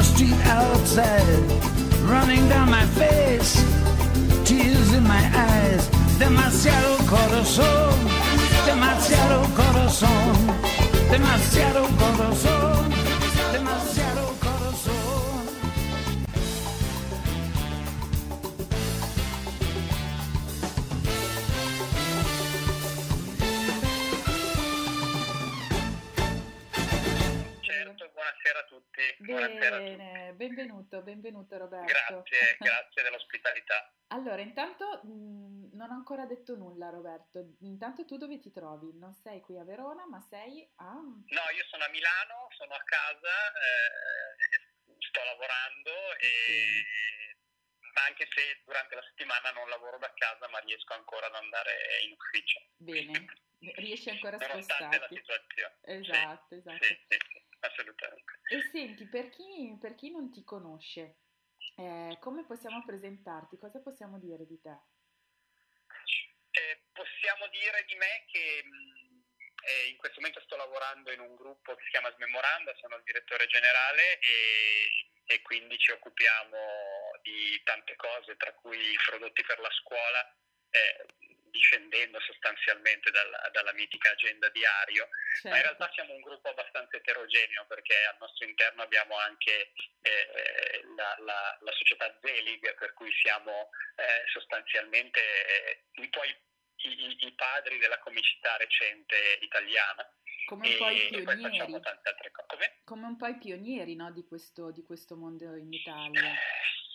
the street outside, running down my face, tears in my eyes. Demasiado corazón, demasiado corazón, demasiado corazón, Bene, benvenuto, benvenuto Roberto. Grazie, grazie dell'ospitalità. Allora, intanto mh, non ho ancora detto nulla Roberto, intanto tu dove ti trovi? Non sei qui a Verona, ma sei a... No, io sono a Milano, sono a casa, eh, sto lavorando e ma anche se durante la settimana non lavoro da casa, ma riesco ancora ad andare in ufficio. Bene, riesci ancora a Nonostante la spostarti. situazione. Esatto, Sì, esatto. Sì, sì, sì, assolutamente. E senti, per chi, per chi non ti conosce, eh, come possiamo presentarti? Cosa possiamo dire di te? Eh, possiamo dire di me che mh, eh, in questo momento sto lavorando in un gruppo che si chiama Smemoranda, sono il direttore generale e, e quindi ci occupiamo di tante cose, tra cui i prodotti per la scuola, eh, discendendo sostanzialmente dalla, dalla mitica agenda diario. Ma in Certo. realtà siamo un gruppo abbastanza eterogeneo perché al nostro interno abbiamo anche eh, la, la- la società Zelig, per cui siamo eh, sostanzialmente eh, un po' i, i- i padri della comicità recente italiana Come un po' i pionieri. Come? un po' i pionieri, no, di questo, di questo mondo in Italia.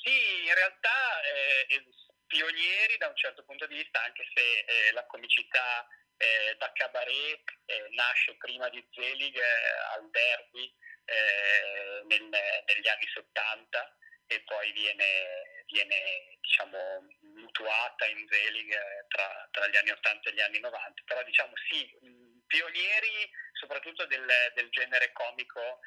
Sì, in realtà eh, pionieri da un certo punto di vista, anche se eh, la comicità eh, da cabaret eh, nasce prima di Zelig eh, al derby eh, nel- negli anni 70 e poi viene, viene, diciamo, mutuata in Zelig eh, tra, tra gli anni 80 e gli anni 90. Però diciamo sì, pionieri soprattutto del, del genere comico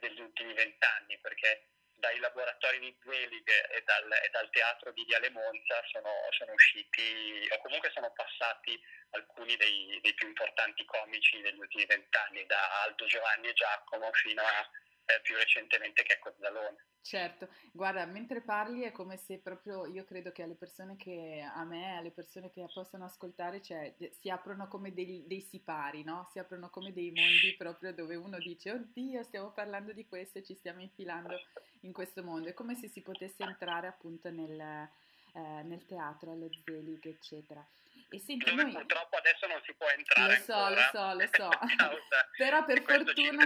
degli ultimi vent'anni, perché dai laboratori di Zelig e dal, e dal teatro di Viale Monza sono, sono usciti, o comunque sono passati alcuni dei, dei più importanti comici degli ultimi vent'anni, da Aldo Giovanni e Giacomo fino a eh, più recentemente Checco Zalone. Certo, guarda, mentre parli è come se proprio io credo che alle persone che, a me, alle persone che possono ascoltare, cioè, si aprono come dei, dei sipari, no? Si aprono come dei mondi proprio dove uno dice, oddio, stiamo parlando di questo e ci stiamo infilando in questo mondo. È come se si potesse entrare appunto nel, eh, nel teatro, allo Zelig, eccetera. E senti, Dove noi... purtroppo adesso non si può entrare Lo so, ancora. lo so, lo so. Però per fortuna...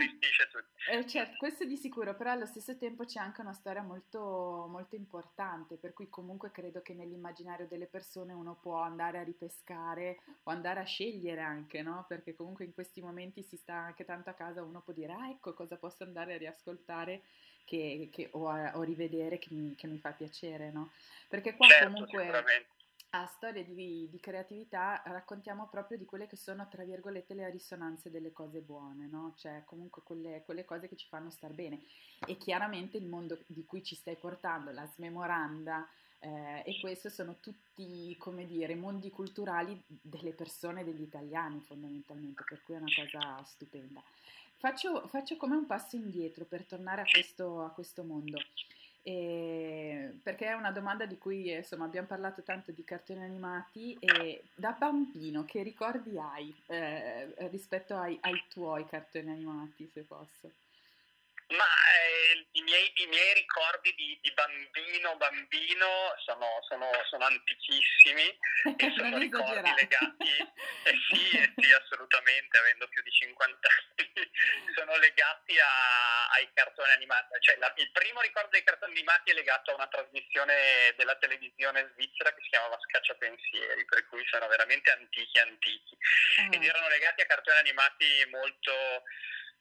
Eh, certo, questo di sicuro, però allo stesso tempo c'è anche una storia molto, molto importante, per cui comunque credo che nell'immaginario delle persone uno può andare a ripescare o andare a scegliere anche, no? Perché comunque in questi momenti si sta anche tanto a casa, uno può dire, ah ecco cosa posso andare a riascoltare che, che- o, a, o rivedere che mi, che mi fa piacere, no? Perché qua Certo, comunque. A Storie di, di creatività raccontiamo proprio di quelle che sono, tra virgolette, le risonanze delle cose buone, no? Cioè comunque quelle, quelle cose che ci fanno star bene. E chiaramente il mondo di cui ci stai portando, la smemoranda, eh, e questo sono tutti, come dire, mondi culturali delle persone, degli italiani fondamentalmente, per cui è una cosa stupenda. Faccio, faccio come un passo indietro per tornare a questo, a questo mondo. E- perché è una domanda di cui insomma abbiamo parlato tanto di cartoni animati e da bambino che ricordi hai eh, rispetto ai, ai tuoi cartoni animati se posso? Ma eh, i, miei, i miei ricordi di, di bambino bambino sono, sono, sono antichissimi e sono ricordi esagerare. legati, eh sì, eh sì, assolutamente, avendo più di 50 anni, sono legati a- ai cartoni animati. Cioè, la- il primo ricordo dei cartoni animati è legato a una trasmissione della televisione svizzera che si chiamava Scacciapensieri, per cui sono veramente antichi antichi Ah, ed erano legati a cartoni animati molto,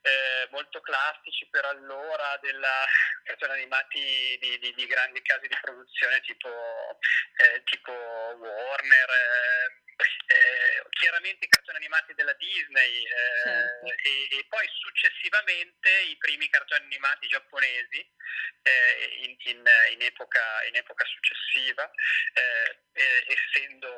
eh, molto classici per allora, della, cartoni animati di, di- di grandi casi di produzione tipo, eh, tipo Warner, eh, eh, chiaramente i cartoni animati della Disney eh, Certo. e, e poi successivamente i primi cartoni animati giapponesi eh, in, in- in epoca, in epoca successiva, eh, eh, essendo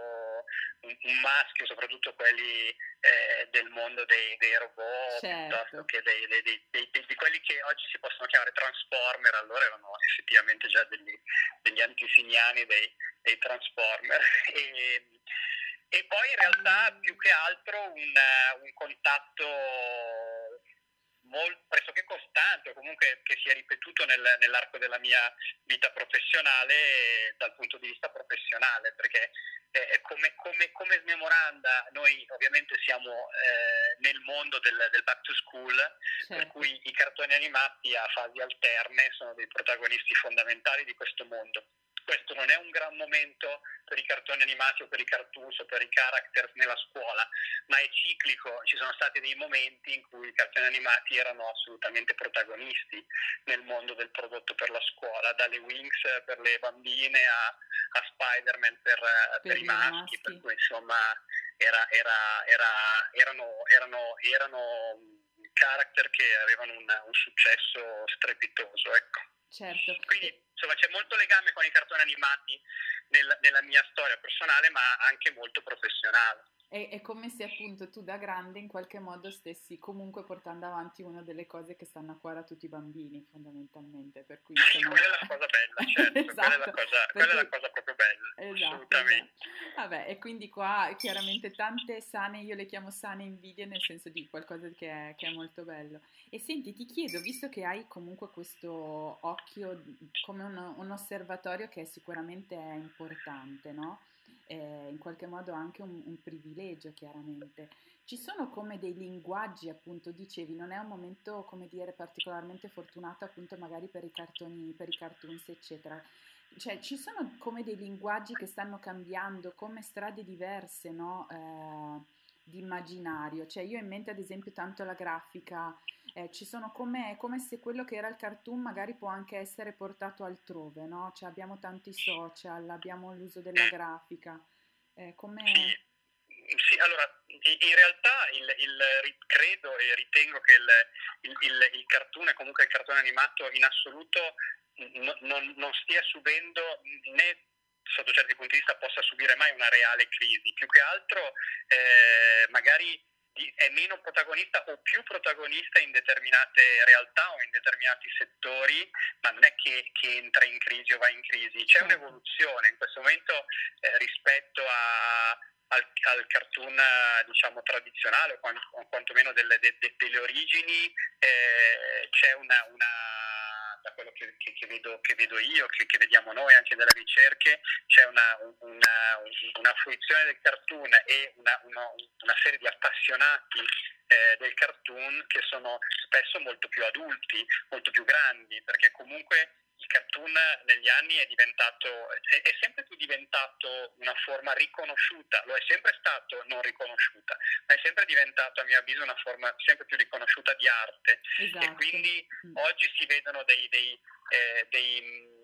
un, maschio, soprattutto quelli eh, del mondo dei, dei robot, certo. piuttosto che dei, dei, di quelli che oggi si possono chiamare transformer, allora erano effettivamente già degli, degli antisignani dei, dei transformer. E, e poi in realtà più che altro un, un contatto molto, pressoché costante o comunque che si è ripetuto nel, nell'arco della mia vita professionale dal punto di vista professionale, perché eh, come, come, come, smemoranda noi ovviamente siamo eh, nel mondo del, del, back to school, certo. per cui i cartoni animati a fasi alterne sono dei protagonisti fondamentali di questo mondo questo non è un gran momento per i cartoni animati o per i cartoons o per i characters nella scuola, ma è ciclico. Ci sono stati dei momenti in cui i cartoni animati erano assolutamente protagonisti nel mondo del prodotto per la scuola, dalle Wings per le bambine a, a Spider-Man per, per, per i maschi, maschi, per cui insomma era, era, era, erano, erano, erano character che avevano un, un successo strepitoso. Ecco. Certo. Quindi insomma c'è molto legame con i cartoni animati nel, nella mia storia personale ma anche molto professionale. È, è, come se appunto tu da grande in qualche modo stessi comunque portando avanti una delle cose che stanno a cuore a tutti i bambini fondamentalmente. Per cui, sì, quella è la cosa bella, certo, esatto, quella, è la cosa, quella è la cosa proprio bella, esatto, assolutamente. Esatto. Vabbè, e quindi qua chiaramente tante sane, io le chiamo sane invidie nel senso di qualcosa che è, che è molto bello. E senti, ti chiedo, visto che hai comunque questo occhio come un, un osservatorio che sicuramente è importante, no? eh, in qualche modo anche un, un, privilegio chiaramente. Ci sono come dei linguaggi, appunto, dicevi, non è un momento, come dire, particolarmente fortunato appunto magari per i cartoni, per i cartoons, eccetera. Cioè, ci sono come dei linguaggi che stanno cambiando, come strade diverse, no? Eh, di immaginario. Cioè, io ho in mente ad esempio tanto la grafica, eh, ci sono come, come, se quello che era il cartoon magari può anche essere portato altrove, no? Cioè abbiamo tanti social, abbiamo l'uso della grafica. Eh, come... sì. allora in realtà il, il, credo e ritengo che il, il, il cartoon e comunque il cartone animato in assoluto non, non, non stia subendo né sotto certi punti di vista possa subire mai una reale crisi, più che altro eh, magari è meno protagonista o più protagonista in determinate realtà o in determinati settori, ma non è che, che entra in crisi o va in crisi, c'è certo. un'evoluzione in questo momento eh, rispetto a, al, al, cartoon diciamo tradizionale o, quantomeno delle, de, de, delle origini, eh, c'è una, una da quello che, che, che, vedo, che vedo, io, che, vediamo noi anche dalle ricerche, c'è una, una, una fruizione del cartoon e una, una, serie di appassionati eh, del cartoon che sono spesso molto più adulti, molto più grandi, perché comunque cartoon negli anni è diventato, è, è, sempre più diventato una forma riconosciuta, lo è sempre stato non riconosciuta, ma è sempre diventato a mio avviso una forma sempre più riconosciuta di arte esatto. e quindi mm. oggi si vedono dei, dei, eh, dei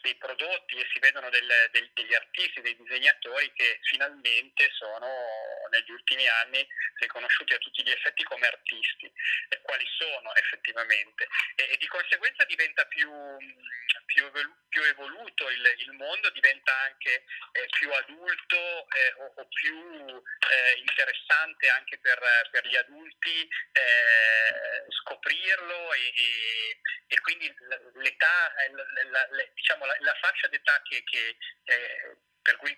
dei prodotti e si vedono del, del, degli artisti, dei disegnatori che finalmente sono negli ultimi anni riconosciuti a tutti gli effetti come artisti, e quali sono effettivamente. E, e di conseguenza diventa più, più, più evoluto il, il, mondo, diventa anche eh, più adulto eh, o, o, più eh, interessante anche per, per gli adulti eh, scoprirlo e, e, e, quindi l'età, la, la, la, diciamo, la, fascia d'età che, che eh, per cui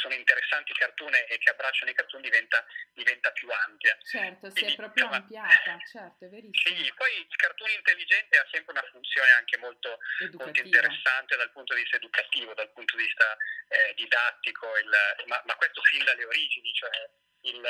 sono interessanti i cartoon e che abbracciano i cartoon diventa, diventa più ampia. Certo, si è proprio insomma, ampliata, certo, è verissimo. Sì, poi il cartoon intelligente ha sempre una funzione anche molto, molto interessante dal punto di vista educativo, dal punto di vista eh, didattico, il, ma, ma, questo fin dalle origini, cioè il,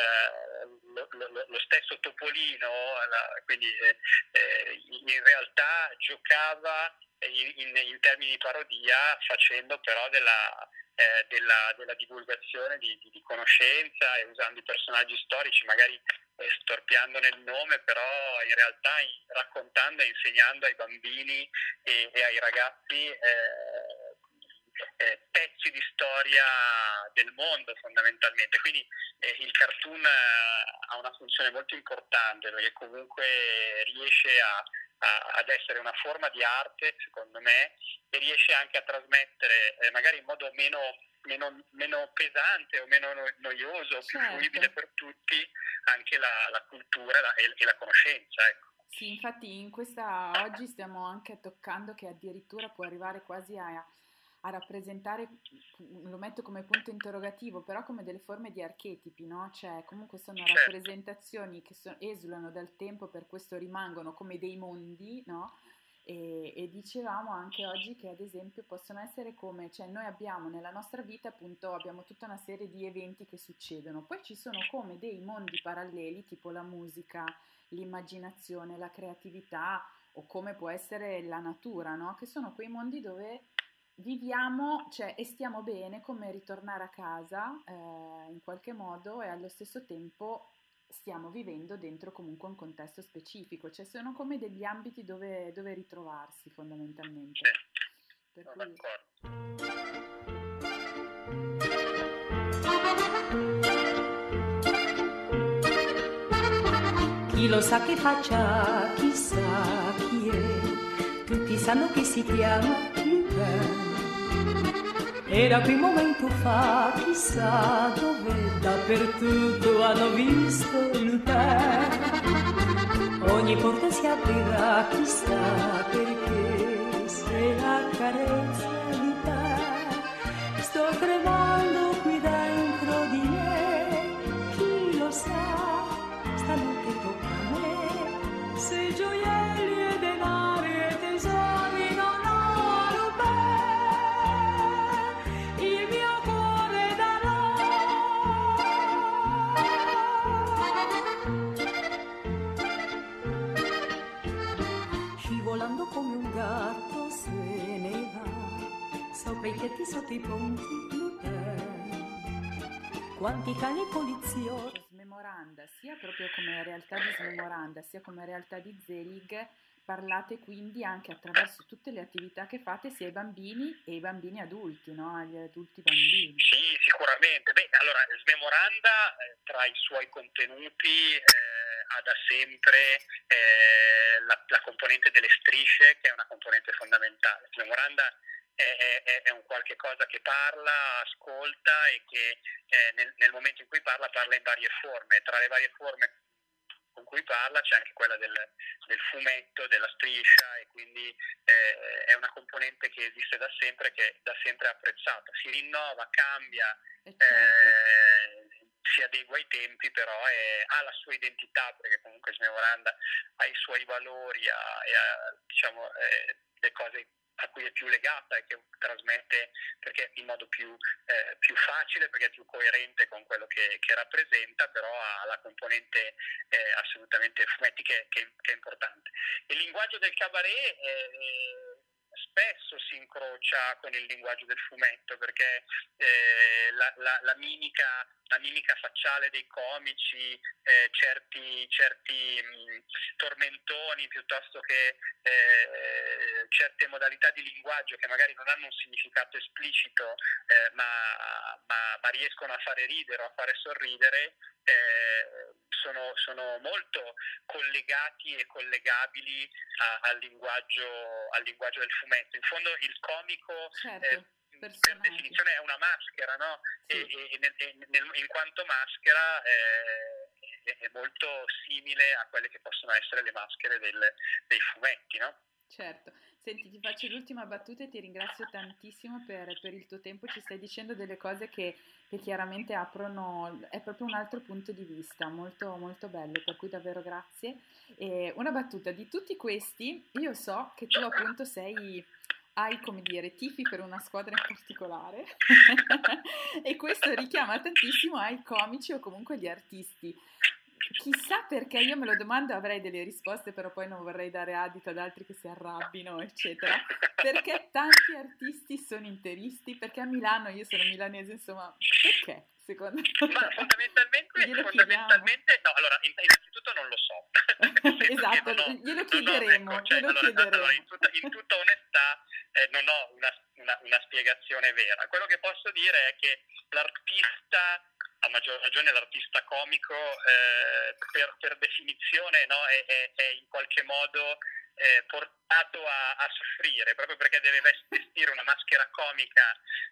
lo, lo, lo, stesso Topolino, la, quindi eh, eh in realtà giocava in, in, in termini di parodia facendo però della eh, della, della, divulgazione di, di, di, conoscenza e usando i personaggi storici, magari eh, storpiandone il nome, però in realtà in, raccontando e insegnando ai bambini e, e ai ragazzi eh, eh, pezzi di storia del mondo fondamentalmente. Quindi eh, il cartoon eh, ha una funzione molto importante perché comunque riesce a, a, ad essere una forma di arte, secondo me, e riesce anche a trasmettere, eh, magari in modo meno, meno, meno, pesante o meno noioso, certo. più fruibile per tutti, anche la, la cultura la, e, e, la conoscenza. Ecco. Sì, infatti in questa oggi stiamo anche toccando che addirittura può arrivare quasi a a rappresentare, lo metto come punto interrogativo, però come delle forme di archetipi, no? Cioè comunque sono certo. rappresentazioni che so, esulano dal tempo, per questo rimangono come dei mondi, no? E, e, dicevamo anche oggi che ad esempio possono essere come, cioè noi abbiamo nella nostra vita appunto abbiamo tutta una serie di eventi che succedono, poi ci sono come dei mondi paralleli tipo la musica, l'immaginazione, la creatività o come può essere la natura, no? Che sono quei mondi dove viviamo cioè, e stiamo bene come ritornare a casa eh, in qualche modo e allo stesso tempo stiamo vivendo dentro comunque un contesto specifico, cioè sono come degli ambiti dove, dove ritrovarsi fondamentalmente. Sì, per cui... Chi lo sa che faccia, chissà chi è, tutti sanno che si chiama Lupin era qui un momento fa, chissà dove dappertutto hanno visto il tè. Ogni porta si aprirà, chissà perché, se la carezza di te. Sto tremando Quanti cani poliziotti. Smemoranda, sia proprio come realtà di Smemoranda, sia come realtà di Zelig, parlate quindi anche attraverso tutte le attività che fate sia ai bambini e ai bambini adulti, no? agli adulti bambini. Sì, sicuramente. Beh, allora, Smemoranda eh, tra i suoi contenuti eh, ha da sempre eh, la, la, componente delle strisce, che è una componente fondamentale. Smemoranda è, è, è, un qualche cosa che parla, ascolta e che eh, nel, nel, momento in cui parla parla in varie forme. Tra le varie forme con cui parla c'è anche quella del, del fumetto, della striscia e quindi eh, è una componente che esiste da sempre, che è da sempre apprezzata. Si rinnova, cambia, eh, certo. eh, si adegua ai tempi, però è, ha la sua identità perché comunque Smemoranda ha i suoi valori, ha, ha diciamo, eh, le cose a cui è più legata e che trasmette in modo più, eh, più facile, perché è più coerente con quello che, che rappresenta, però ha la componente eh, assolutamente fumetti che, che, che, è importante. Il linguaggio del cabaret eh, spesso si incrocia con il linguaggio del fumetto perché eh, la, la, la, mimica, la, mimica, facciale dei comici, eh, certi, certi mh, tormentoni piuttosto che eh, certe modalità di linguaggio che magari non hanno un significato esplicito eh, ma, ma, ma, riescono a fare ridere o a fare sorridere, eh, sono, sono, molto collegati e collegabili a, al, linguaggio, al, linguaggio, del fumetto. In fondo il comico certo, eh, per definizione è una maschera, no? Sì. E, e, nel, nel, in quanto maschera eh, è molto simile a quelle che possono essere le maschere del, dei fumetti, no? Certo. Senti, ti faccio l'ultima battuta e ti ringrazio tantissimo per, per il tuo tempo. Ci stai dicendo delle cose che, che, chiaramente aprono, è proprio un altro punto di vista, molto, molto bello, per cui davvero grazie. E una battuta, di tutti questi, io so che tu appunto sei hai, come dire, tifi per una squadra in particolare e questo richiama tantissimo ai comici o comunque agli artisti. Chissà perché io me lo domando, avrei delle risposte, però poi non vorrei dare adito ad altri che si arrabbino, eccetera. Perché tanti artisti sono interisti? Perché a Milano, io sono milanese, insomma, perché? Secondo Ma fondamentalmente, fondamentalmente no, allora innanzitutto non lo so. Esatto, glielo chiederemo. No, ecco, cioè, glielo allora, chiederemo. Allora, in, tutta, in, tutta, onestà eh, non ho una, una, una, spiegazione vera. Quello che posso dire è che l'artista, a maggior ragione l'artista comico, eh, per, per, definizione no, è, è, è in qualche modo eh, portato a, a, soffrire proprio perché deve vestire una maschera comica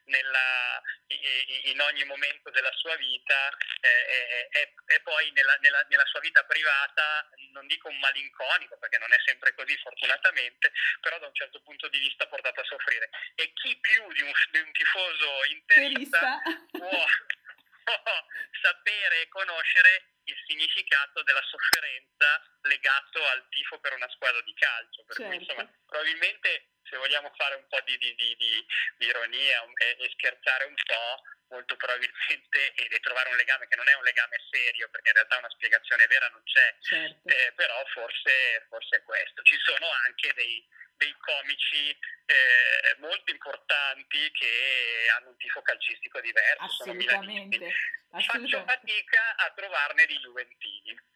nella, in ogni momento della sua vita eh, e, e, poi nella, nella, nella, sua vita privata non dico un malinconico perché non è sempre così fortunatamente però da un certo punto di vista portato a soffrire. E chi più di un, di un tifoso interista può sapere e conoscere il significato della sofferenza legato al tifo per una squadra di calcio. Per certo. cui, insomma, probabilmente se vogliamo fare un po' di, di, di, di ironia e, e, scherzare un po', molto probabilmente e, trovare un legame che non è un legame serio, perché in realtà una spiegazione vera non c'è, certo. eh, però forse, forse, è questo. Ci sono anche dei, dei comici eh, molto importanti che hanno un tifo calcistico diverso. Assolutamente. Faccio fatica a trovarne di Juventini.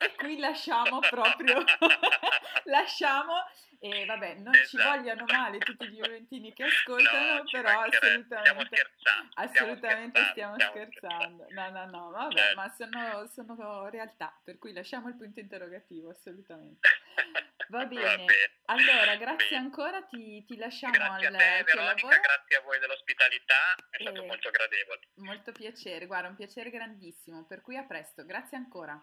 E qui lasciamo proprio, lasciamo e vabbè, non esatto. ci vogliono male tutti gli Juventini che ascoltano, no, però assolutamente, stiamo assolutamente stiamo stiamo scherzando. No, no, no, vabbè, certo. ma sono, sono realtà, per cui lasciamo il punto interrogativo, assolutamente. Va bene. Va bene. Allora, grazie bene. ancora, ti, ti lasciamo grazie al a te, Veronica, grazie a voi dell'ospitalità, è stato molto gradevole. Molto piacere, guarda, un piacere grandissimo, per cui a presto, grazie ancora.